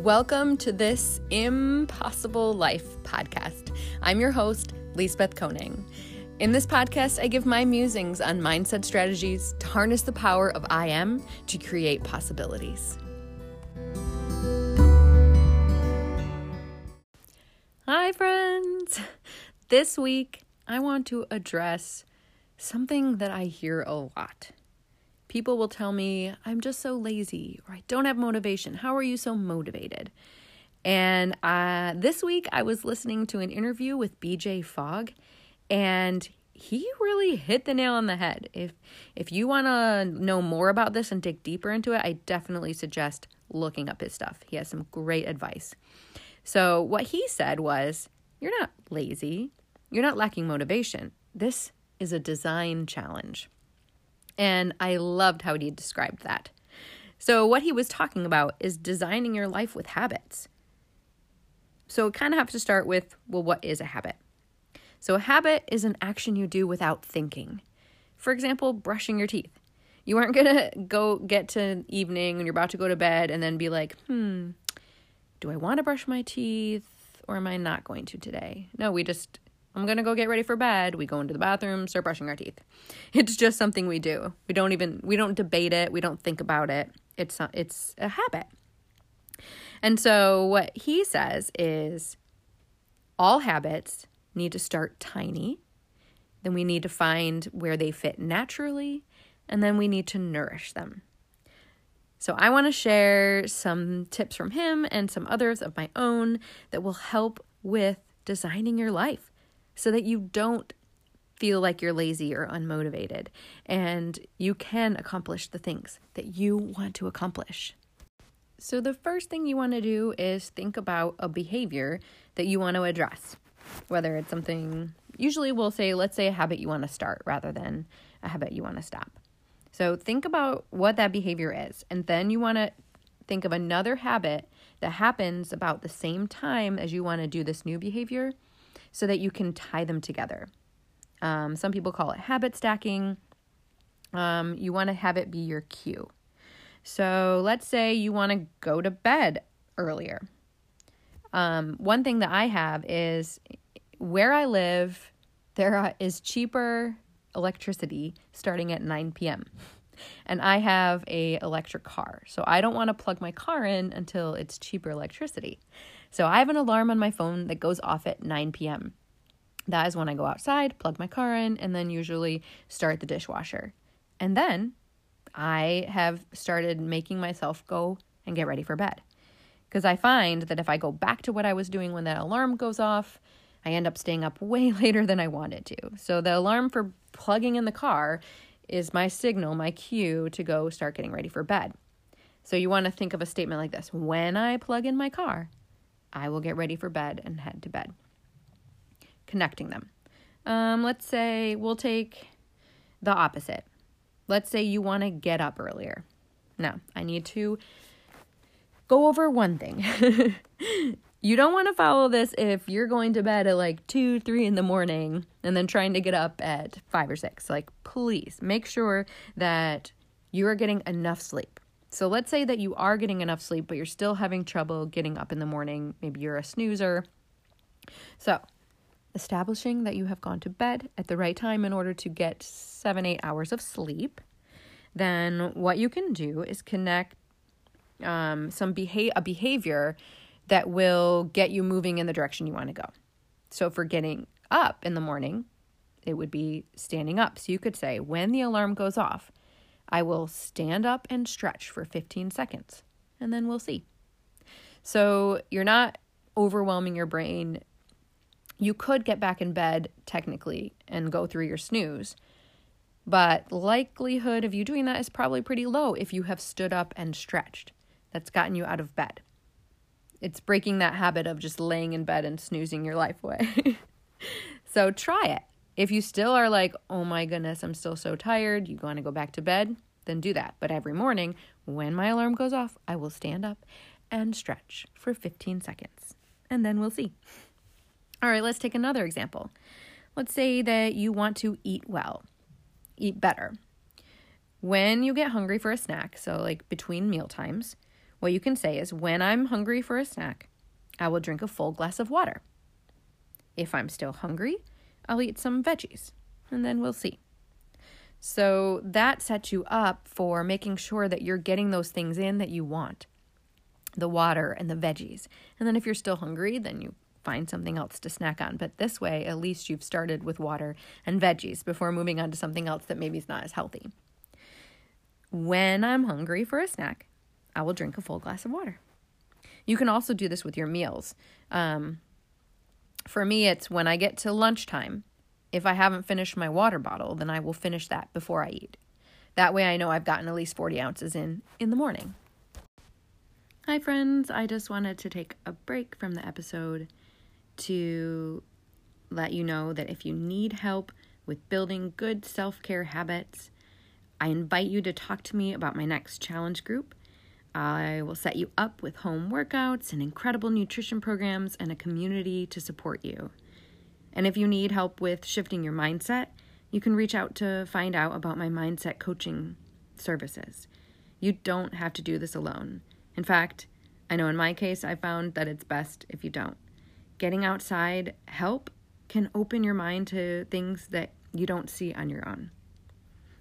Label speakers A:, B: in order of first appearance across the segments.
A: Welcome to this Impossible Life podcast. I'm your host, Lisbeth Koning. In this podcast, I give my musings on mindset strategies to harness the power of I am to create possibilities. Hi, friends. This week, I want to address something that I hear a lot. People will tell me, I'm just so lazy or I don't have motivation. How are you so motivated? And uh, this week I was listening to an interview with BJ Fogg and he really hit the nail on the head. If if you want to know more about this and dig deeper into it, I definitely suggest looking up his stuff. He has some great advice. So, what he said was, you're not lazy. You're not lacking motivation. This is a design challenge. And I loved how he described that. So, what he was talking about is designing your life with habits. So, it kind of have to start with well, what is a habit? So, a habit is an action you do without thinking. For example, brushing your teeth. You aren't going to go get to evening and you're about to go to bed and then be like, hmm, do I want to brush my teeth or am I not going to today? No, we just I'm to go get ready for bed. We go into the bathroom, start brushing our teeth. It's just something we do. We don't even we don't debate it, we don't think about it. It's it's a habit. And so what he says is all habits need to start tiny. Then we need to find where they fit naturally, and then we need to nourish them. So, I want to share some tips from him and some others of my own that will help with designing your life so that you don't feel like you're lazy or unmotivated and you can accomplish the things that you want to accomplish. So, the first thing you want to do is think about a behavior that you want to address, whether it's something, usually we'll say, let's say a habit you want to start rather than a habit you want to stop. So, think about what that behavior is, and then you want to think of another habit that happens about the same time as you want to do this new behavior so that you can tie them together. Um, some people call it habit stacking. Um, you want to have it be your cue. So let's say you want to go to bed earlier. Um, one thing that I have is where I live, there is cheaper electricity starting at 9 p.m. And I have a electric car. So I don't want to plug my car in until it's cheaper electricity. So I have an alarm on my phone that goes off at 9 p.m. That is when I go outside, plug my car in, and then usually start the dishwasher. And then I have started making myself go and get ready for bed. Because I find that if I go back to what I was doing when that alarm goes off, I end up staying up way later than I wanted to. So the alarm for plugging in the car is my signal, my cue to go start getting ready for bed. So you want to think of a statement like this When I plug in my car, I will get ready for bed and head to bed. Connecting them. Um, let's say we'll take the opposite. Let's say you want to get up earlier. Now, I need to go over one thing. you don't want to follow this if you're going to bed at like 2, 3 in the morning and then trying to get up at 5 or 6. Like, please make sure that you are getting enough sleep. So let's say that you are getting enough sleep, but you're still having trouble getting up in the morning. Maybe you're a snoozer. So, establishing that you have gone to bed at the right time in order to get seven, eight hours of sleep. Then, what you can do is connect um, some beha- a behavior that will get you moving in the direction you want to go. So, for getting up in the morning, it would be standing up. So, you could say, when the alarm goes off, I will stand up and stretch for 15 seconds, and then we'll see. So you're not overwhelming your brain. You could get back in bed technically and go through your snooze, but likelihood of you doing that is probably pretty low if you have stood up and stretched. That's gotten you out of bed. It's breaking that habit of just laying in bed and snoozing your life away. so try it. If you still are like, oh my goodness, I'm still so tired, you want to go back to bed, then do that. But every morning, when my alarm goes off, I will stand up and stretch for 15 seconds. And then we'll see. All right, let's take another example. Let's say that you want to eat well, eat better. When you get hungry for a snack, so like between meal times, what you can say is when I'm hungry for a snack, I will drink a full glass of water. If I'm still hungry, I'll eat some veggies, and then we'll see. So that sets you up for making sure that you're getting those things in that you want the water and the veggies. And then if you're still hungry, then you find something else to snack on. But this way, at least you've started with water and veggies before moving on to something else that maybe is not as healthy. When I'm hungry for a snack, I will drink a full glass of water. You can also do this with your meals. Um, for me, it's when I get to lunchtime. If I haven't finished my water bottle, then I will finish that before I eat. That way, I know I've gotten at least 40 ounces in in the morning. Hi, friends. I just wanted to take a break from the episode to let you know that if you need help with building good self care habits, I invite you to talk to me about my next challenge group. I will set you up with home workouts and incredible nutrition programs and a community to support you. And if you need help with shifting your mindset, you can reach out to find out about my mindset coaching services. You don't have to do this alone. In fact, I know in my case, I found that it's best if you don't. Getting outside help can open your mind to things that you don't see on your own.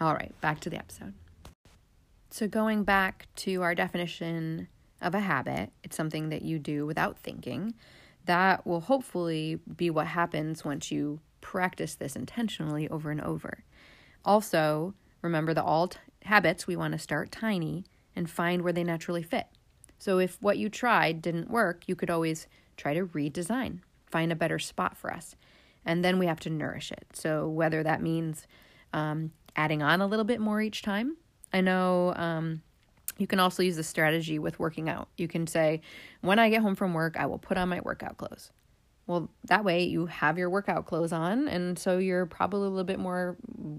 A: All right, back to the episode. So, going back to our definition of a habit, it's something that you do without thinking. That will hopefully be what happens once you practice this intentionally over and over. Also, remember that all t- habits we want to start tiny and find where they naturally fit. So, if what you tried didn't work, you could always try to redesign, find a better spot for us. And then we have to nourish it. So, whether that means um, adding on a little bit more each time, I know um, you can also use the strategy with working out. You can say, when I get home from work, I will put on my workout clothes. Well, that way you have your workout clothes on, and so you're probably a little bit more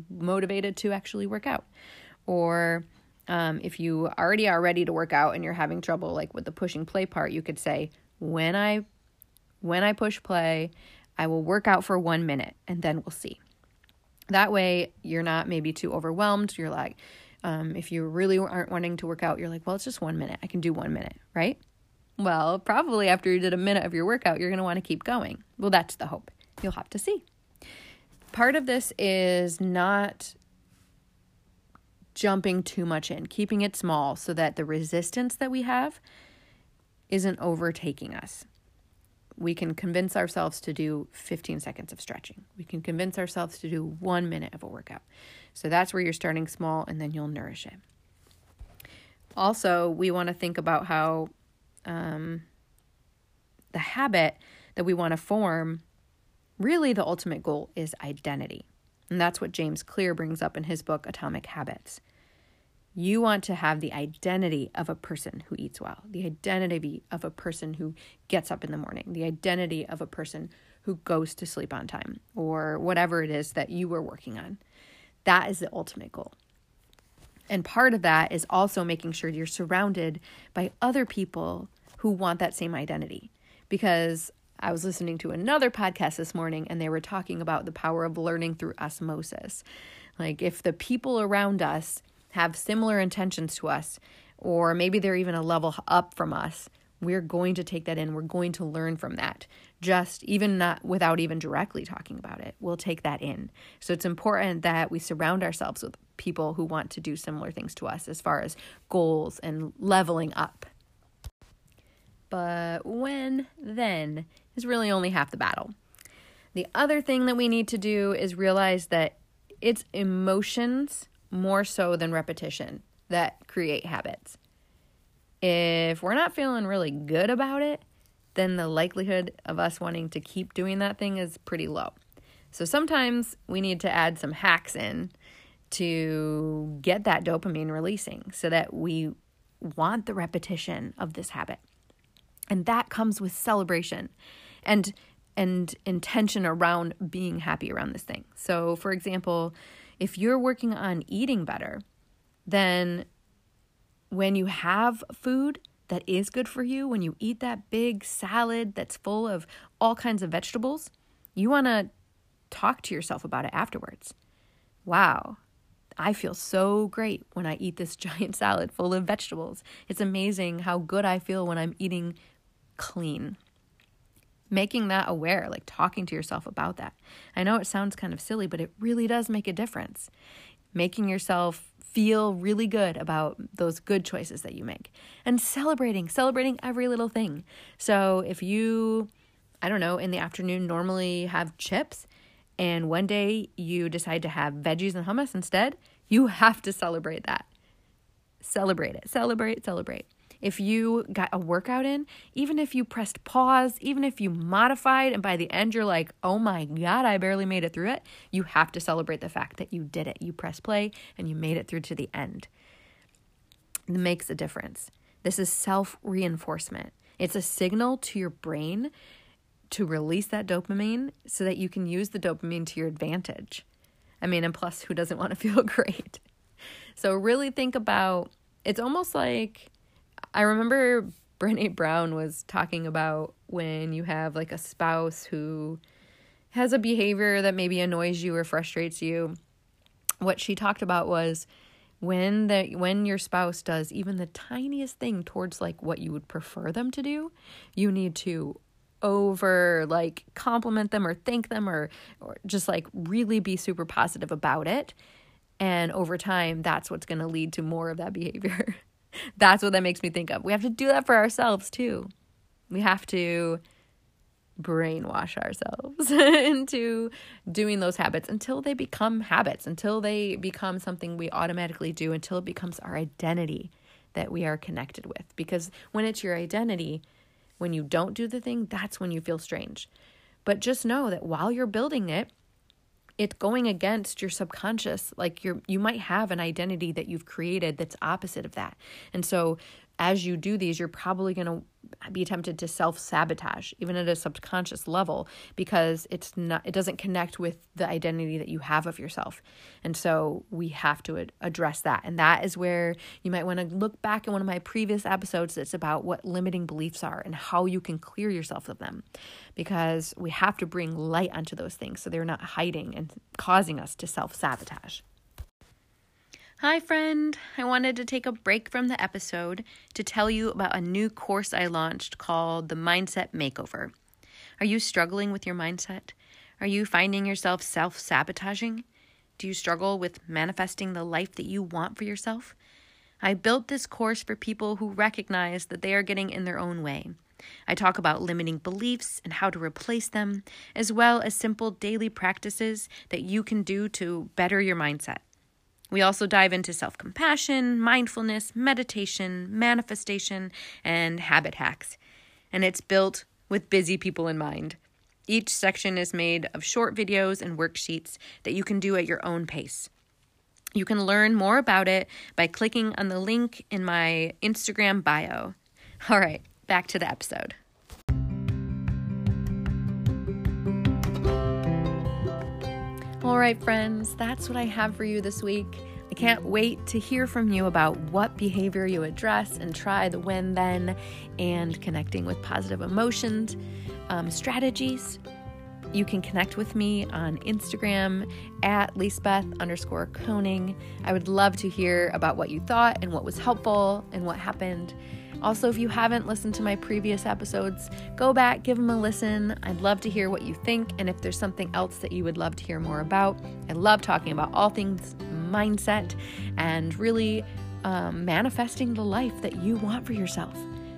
A: motivated to actually work out. Or um, if you already are ready to work out and you're having trouble like with the pushing play part, you could say, when I when I push play, I will work out for one minute and then we'll see. That way you're not maybe too overwhelmed. You're like, um, if you really aren't wanting to work out, you're like, well, it's just one minute. I can do one minute, right? Well, probably after you did a minute of your workout, you're going to want to keep going. Well, that's the hope. You'll have to see. Part of this is not jumping too much in, keeping it small so that the resistance that we have isn't overtaking us. We can convince ourselves to do 15 seconds of stretching. We can convince ourselves to do one minute of a workout. So that's where you're starting small and then you'll nourish it. Also, we want to think about how um, the habit that we want to form really the ultimate goal is identity. And that's what James Clear brings up in his book, Atomic Habits. You want to have the identity of a person who eats well, the identity of a person who gets up in the morning, the identity of a person who goes to sleep on time, or whatever it is that you were working on. That is the ultimate goal. And part of that is also making sure you're surrounded by other people who want that same identity. Because I was listening to another podcast this morning and they were talking about the power of learning through osmosis. Like, if the people around us have similar intentions to us, or maybe they're even a level up from us, we're going to take that in. We're going to learn from that. Just even not without even directly talking about it, we'll take that in. So it's important that we surround ourselves with people who want to do similar things to us as far as goals and leveling up. But when then is really only half the battle. The other thing that we need to do is realize that it's emotions more so than repetition that create habits. If we're not feeling really good about it, then the likelihood of us wanting to keep doing that thing is pretty low. So sometimes we need to add some hacks in to get that dopamine releasing so that we want the repetition of this habit. And that comes with celebration and and intention around being happy around this thing. So, for example, if you're working on eating better, then when you have food that is good for you, when you eat that big salad that's full of all kinds of vegetables, you want to talk to yourself about it afterwards. Wow, I feel so great when I eat this giant salad full of vegetables. It's amazing how good I feel when I'm eating clean. Making that aware, like talking to yourself about that. I know it sounds kind of silly, but it really does make a difference. Making yourself feel really good about those good choices that you make and celebrating, celebrating every little thing. So if you, I don't know, in the afternoon normally have chips and one day you decide to have veggies and hummus instead, you have to celebrate that. Celebrate it, celebrate, celebrate if you got a workout in, even if you pressed pause, even if you modified, and by the end you're like, oh my God, I barely made it through it, you have to celebrate the fact that you did it. You press play and you made it through to the end. It makes a difference. This is self reinforcement, it's a signal to your brain to release that dopamine so that you can use the dopamine to your advantage. I mean, and plus, who doesn't want to feel great? So, really think about it's almost like I remember Brene Brown was talking about when you have like a spouse who has a behavior that maybe annoys you or frustrates you. What she talked about was when the when your spouse does even the tiniest thing towards like what you would prefer them to do, you need to over like compliment them or thank them or or just like really be super positive about it. And over time, that's what's going to lead to more of that behavior. That's what that makes me think of. We have to do that for ourselves too. We have to brainwash ourselves into doing those habits until they become habits, until they become something we automatically do, until it becomes our identity that we are connected with. Because when it's your identity, when you don't do the thing, that's when you feel strange. But just know that while you're building it, it's going against your subconscious like you're you might have an identity that you've created that's opposite of that. And so as you do these, you're probably going to be tempted to self sabotage, even at a subconscious level, because it's not, it doesn't connect with the identity that you have of yourself. And so we have to address that. And that is where you might want to look back in one of my previous episodes that's about what limiting beliefs are and how you can clear yourself of them, because we have to bring light onto those things so they're not hiding and causing us to self sabotage. Hi, friend. I wanted to take a break from the episode to tell you about a new course I launched called the Mindset Makeover. Are you struggling with your mindset? Are you finding yourself self sabotaging? Do you struggle with manifesting the life that you want for yourself? I built this course for people who recognize that they are getting in their own way. I talk about limiting beliefs and how to replace them, as well as simple daily practices that you can do to better your mindset. We also dive into self compassion, mindfulness, meditation, manifestation, and habit hacks. And it's built with busy people in mind. Each section is made of short videos and worksheets that you can do at your own pace. You can learn more about it by clicking on the link in my Instagram bio. All right, back to the episode. All right, friends, that's what I have for you this week. I can't wait to hear from you about what behavior you address and try the when then and connecting with positive emotions um, strategies. You can connect with me on Instagram at Lisbeth underscore Koning. I would love to hear about what you thought and what was helpful and what happened. Also, if you haven't listened to my previous episodes, go back, give them a listen. I'd love to hear what you think and if there's something else that you would love to hear more about. I love talking about all things mindset and really um, manifesting the life that you want for yourself.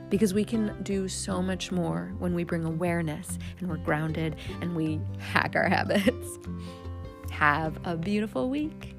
A: Because we can do so much more when we bring awareness and we're grounded and we hack our habits. Have a beautiful week.